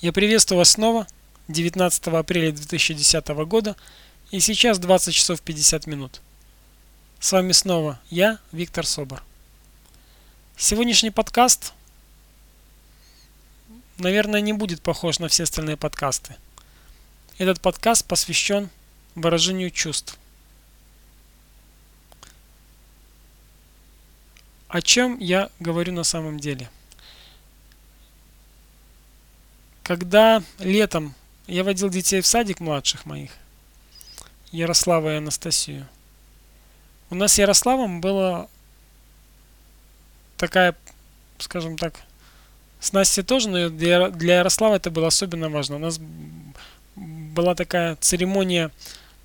Я приветствую вас снова 19 апреля 2010 года и сейчас 20 часов 50 минут. С вами снова я, Виктор Собор. Сегодняшний подкаст, наверное, не будет похож на все остальные подкасты. Этот подкаст посвящен выражению чувств. О чем я говорю на самом деле – Когда летом я водил детей в садик младших моих, Ярослава и Анастасию, у нас с Ярославом была такая, скажем так, с Настей тоже, но для, для Ярослава это было особенно важно. У нас была такая церемония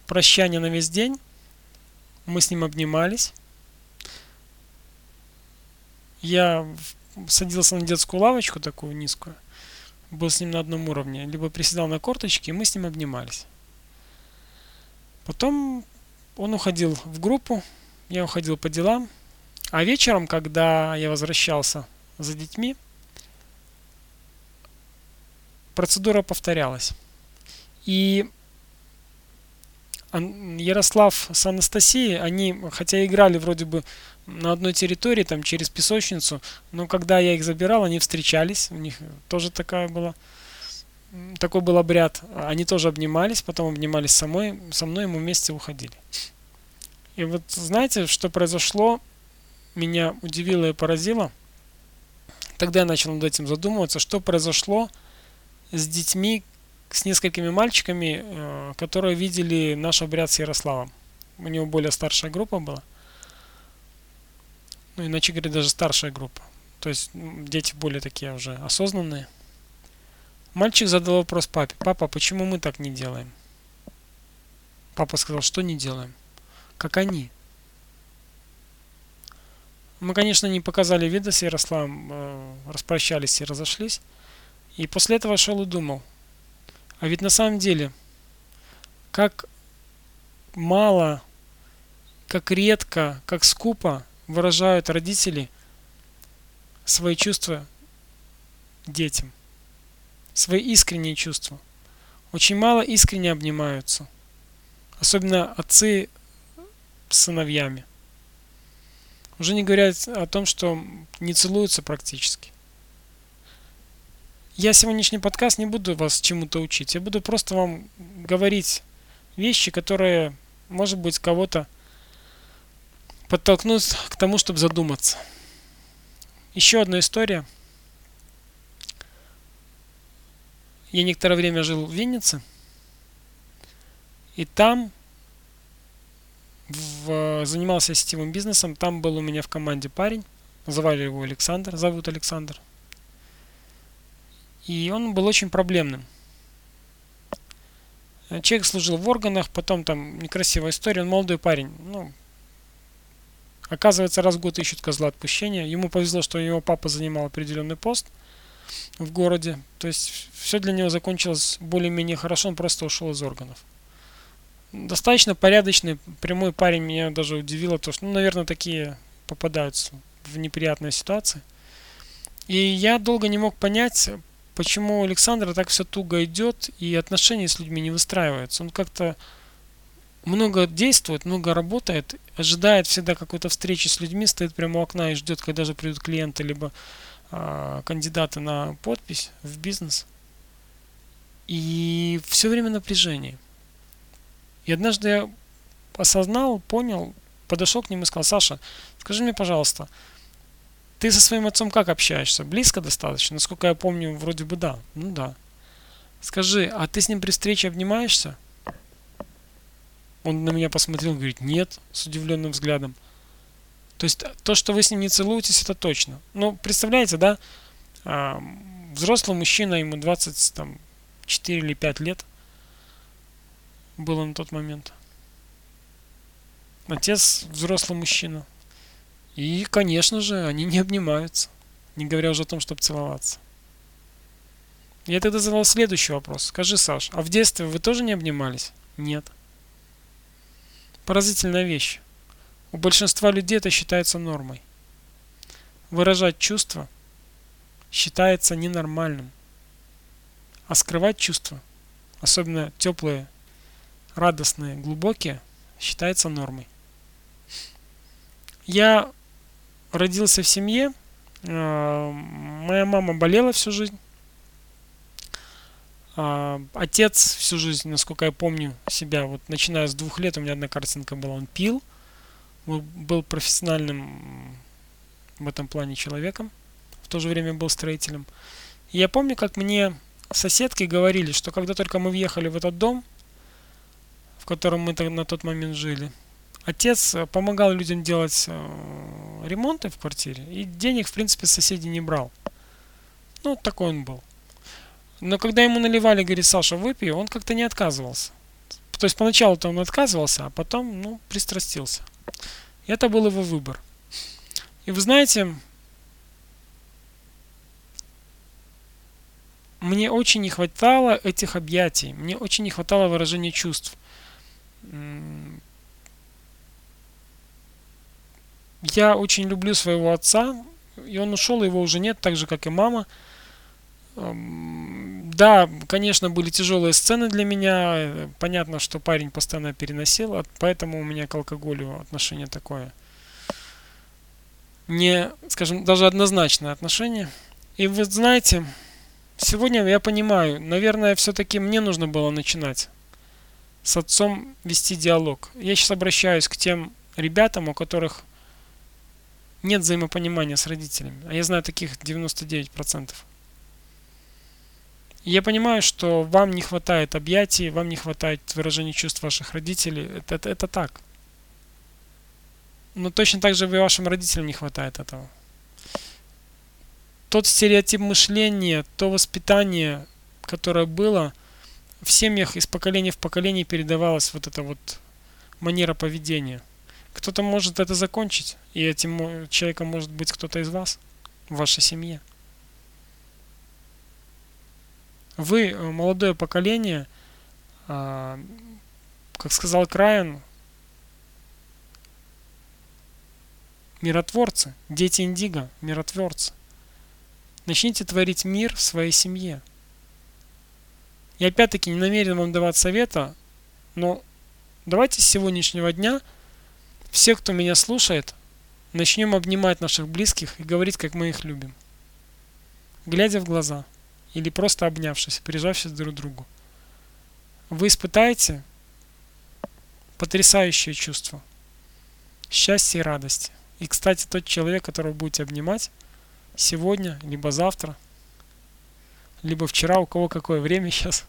прощания на весь день. Мы с ним обнимались. Я садился на детскую лавочку такую низкую был с ним на одном уровне, либо приседал на корточки, и мы с ним обнимались. Потом он уходил в группу, я уходил по делам, а вечером, когда я возвращался за детьми, процедура повторялась. И Ярослав с Анастасией, они, хотя играли вроде бы на одной территории, там через песочницу, но когда я их забирал, они встречались, у них тоже такая была, такой был обряд. Они тоже обнимались, потом обнимались со мной, со мной, и мы вместе уходили. И вот знаете, что произошло, меня удивило и поразило. Тогда я начал над этим задумываться, что произошло с детьми, с несколькими мальчиками, э, которые видели наш обряд с Ярославом. У него более старшая группа была. Ну, иначе говоря, даже старшая группа. То есть дети более такие уже осознанные. Мальчик задал вопрос папе. Папа, почему мы так не делаем? Папа сказал, что не делаем? Как они. Мы, конечно, не показали вида с Ярославом, э, распрощались и разошлись. И после этого шел и думал – а ведь на самом деле, как мало, как редко, как скупо выражают родители свои чувства детям, свои искренние чувства. Очень мало искренне обнимаются, особенно отцы с сыновьями. Уже не говорят о том, что не целуются практически. Я сегодняшний подкаст не буду вас чему-то учить. Я буду просто вам говорить вещи, которые, может быть, кого-то подтолкнут к тому, чтобы задуматься. Еще одна история. Я некоторое время жил в Виннице. И там в, занимался сетевым бизнесом. Там был у меня в команде парень. Звали его Александр. Зовут Александр. И он был очень проблемным. Человек служил в органах, потом там некрасивая история, он молодой парень. Ну, оказывается, раз в год ищут козла отпущения. Ему повезло, что его папа занимал определенный пост в городе. То есть все для него закончилось более-менее хорошо, он просто ушел из органов. Достаточно порядочный, прямой парень меня даже удивило, то что, ну, наверное, такие попадаются в неприятные ситуации. И я долго не мог понять, почему у Александра так все туго идет и отношения с людьми не выстраиваются. Он как-то много действует, много работает, ожидает всегда какой-то встречи с людьми, стоит прямо у окна и ждет, когда же придут клиенты, либо а, кандидаты на подпись в бизнес. И все время напряжение. И однажды я осознал, понял, подошел к нему и сказал, Саша, скажи мне, пожалуйста, ты со своим отцом как общаешься? Близко достаточно? Насколько я помню, вроде бы да. Ну да. Скажи, а ты с ним при встрече обнимаешься? Он на меня посмотрел, говорит, нет, с удивленным взглядом. То есть то, что вы с ним не целуетесь, это точно. Ну, представляете, да? А, взрослый мужчина, ему 24 или 5 лет было на тот момент. Отец взрослый мужчина. И, конечно же, они не обнимаются, не говоря уже о том, чтобы целоваться. Я тогда задал следующий вопрос. Скажи, Саш, а в детстве вы тоже не обнимались? Нет. Поразительная вещь. У большинства людей это считается нормой. Выражать чувства считается ненормальным. А скрывать чувства, особенно теплые, радостные, глубокие, считается нормой. Я родился в семье, э, моя мама болела всю жизнь. А, отец всю жизнь, насколько я помню себя, вот начиная с двух лет, у меня одна картинка была, он пил, был профессиональным в этом плане человеком, в то же время был строителем. И я помню, как мне соседки говорили, что когда только мы въехали в этот дом, в котором мы на тот момент жили, отец э, помогал людям делать э, ремонты в квартире, и денег, в принципе, соседи не брал. Ну, такой он был. Но когда ему наливали, говорит, Саша, выпей, он как-то не отказывался. То есть поначалу-то он отказывался, а потом, ну, пристрастился. И это был его выбор. И вы знаете, мне очень не хватало этих объятий, мне очень не хватало выражения чувств. Я очень люблю своего отца, и он ушел, его уже нет, так же, как и мама. Да, конечно, были тяжелые сцены для меня. Понятно, что парень постоянно переносил, поэтому у меня к алкоголю отношение такое. Не, скажем, даже однозначное отношение. И вы знаете, сегодня я понимаю, наверное, все-таки мне нужно было начинать с отцом вести диалог. Я сейчас обращаюсь к тем ребятам, у которых нет взаимопонимания с родителями. А я знаю таких 99%. Я понимаю, что вам не хватает объятий, вам не хватает выражения чувств ваших родителей. Это, это, это так. Но точно так же и вашим родителям не хватает этого. Тот стереотип мышления, то воспитание, которое было, в семьях из поколения в поколение передавалась вот эта вот манера поведения. Кто-то может это закончить, и этим человеком может быть кто-то из вас, в вашей семье. Вы, э, молодое поколение, а, как сказал Крайан, миротворцы, дети Индиго, миротворцы. Начните творить мир в своей семье. Я опять-таки не намерен вам давать совета, но давайте с сегодняшнего дня все, кто меня слушает, начнем обнимать наших близких и говорить, как мы их любим. Глядя в глаза – или просто обнявшись, прижавшись друг к другу. Вы испытаете потрясающее чувство счастья и радости. И, кстати, тот человек, которого будете обнимать сегодня, либо завтра, либо вчера, у кого какое время сейчас,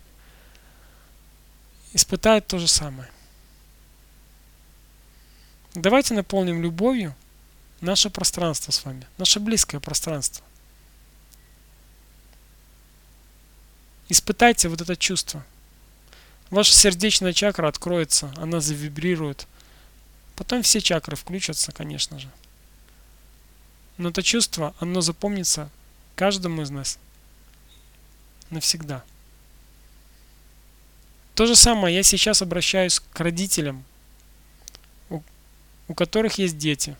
испытает то же самое. Давайте наполним любовью наше пространство с вами, наше близкое пространство. Испытайте вот это чувство. Ваша сердечная чакра откроется, она завибрирует. Потом все чакры включатся, конечно же. Но это чувство, оно запомнится каждому из нас навсегда. То же самое я сейчас обращаюсь к родителям, у которых есть дети.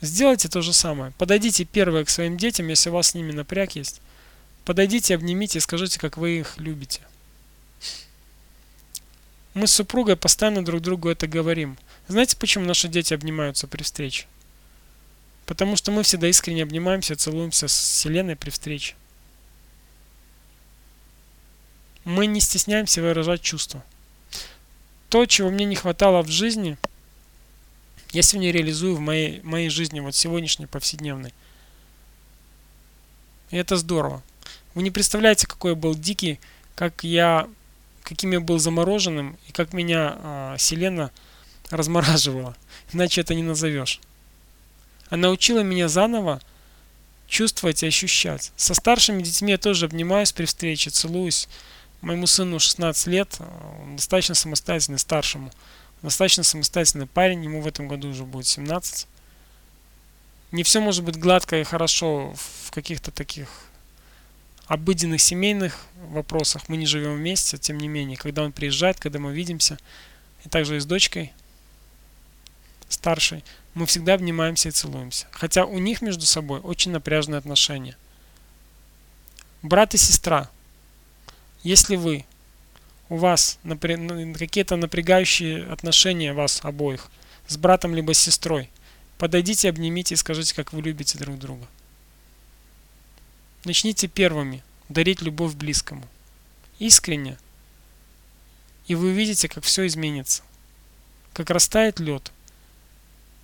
Сделайте то же самое. Подойдите первое к своим детям, если у вас с ними напряг есть. Подойдите, обнимите и скажите, как вы их любите. Мы с супругой постоянно друг другу это говорим. Знаете, почему наши дети обнимаются при встрече? Потому что мы всегда искренне обнимаемся, целуемся с Вселенной при встрече. Мы не стесняемся выражать чувства. То, чего мне не хватало в жизни, я сегодня реализую в моей, моей жизни, вот сегодняшней, повседневной. И это здорово. Вы не представляете, какой я был дикий, как я, каким я был замороженным, и как меня а, Селена размораживала. Иначе это не назовешь. Она учила меня заново чувствовать и ощущать. Со старшими детьми я тоже обнимаюсь при встрече, целуюсь. Моему сыну 16 лет, он достаточно самостоятельный, старшему. Достаточно самостоятельный парень, ему в этом году уже будет 17. Не все может быть гладко и хорошо в каких-то таких обыденных семейных вопросах мы не живем вместе, тем не менее, когда он приезжает, когда мы видимся, и также и с дочкой старшей, мы всегда обнимаемся и целуемся. Хотя у них между собой очень напряженные отношения. Брат и сестра. Если вы, у вас напря... Ну, какие-то напрягающие отношения вас обоих с братом либо с сестрой, подойдите, обнимите и скажите, как вы любите друг друга. Начните первыми дарить любовь близкому. Искренне. И вы увидите, как все изменится. Как растает лед.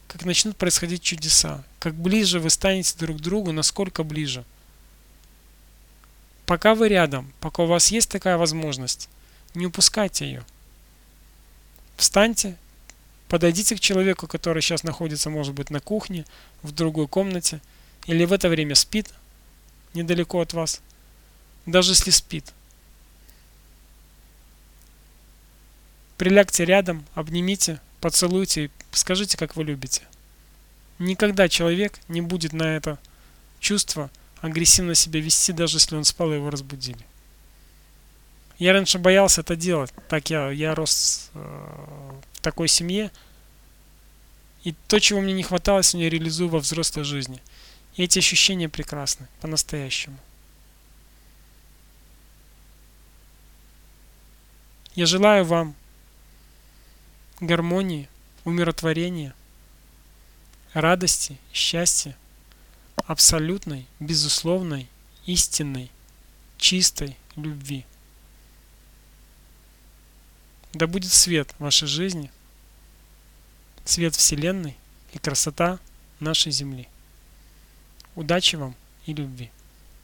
Как начнут происходить чудеса. Как ближе вы станете друг к другу, насколько ближе. Пока вы рядом, пока у вас есть такая возможность, не упускайте ее. Встаньте, подойдите к человеку, который сейчас находится, может быть, на кухне, в другой комнате, или в это время спит недалеко от вас, даже если спит. Прилягте рядом, обнимите, поцелуйте и скажите, как вы любите. Никогда человек не будет на это чувство агрессивно себя вести, даже если он спал и его разбудили. Я раньше боялся это делать. Так я, я рос э, в такой семье. И то, чего мне не хватало, сегодня реализую во взрослой жизни. И эти ощущения прекрасны, по-настоящему. Я желаю вам гармонии, умиротворения, радости, счастья, абсолютной, безусловной, истинной, чистой любви. Да будет свет в вашей жизни, свет Вселенной и красота нашей Земли. Удачи вам и любви.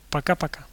Пока-пока.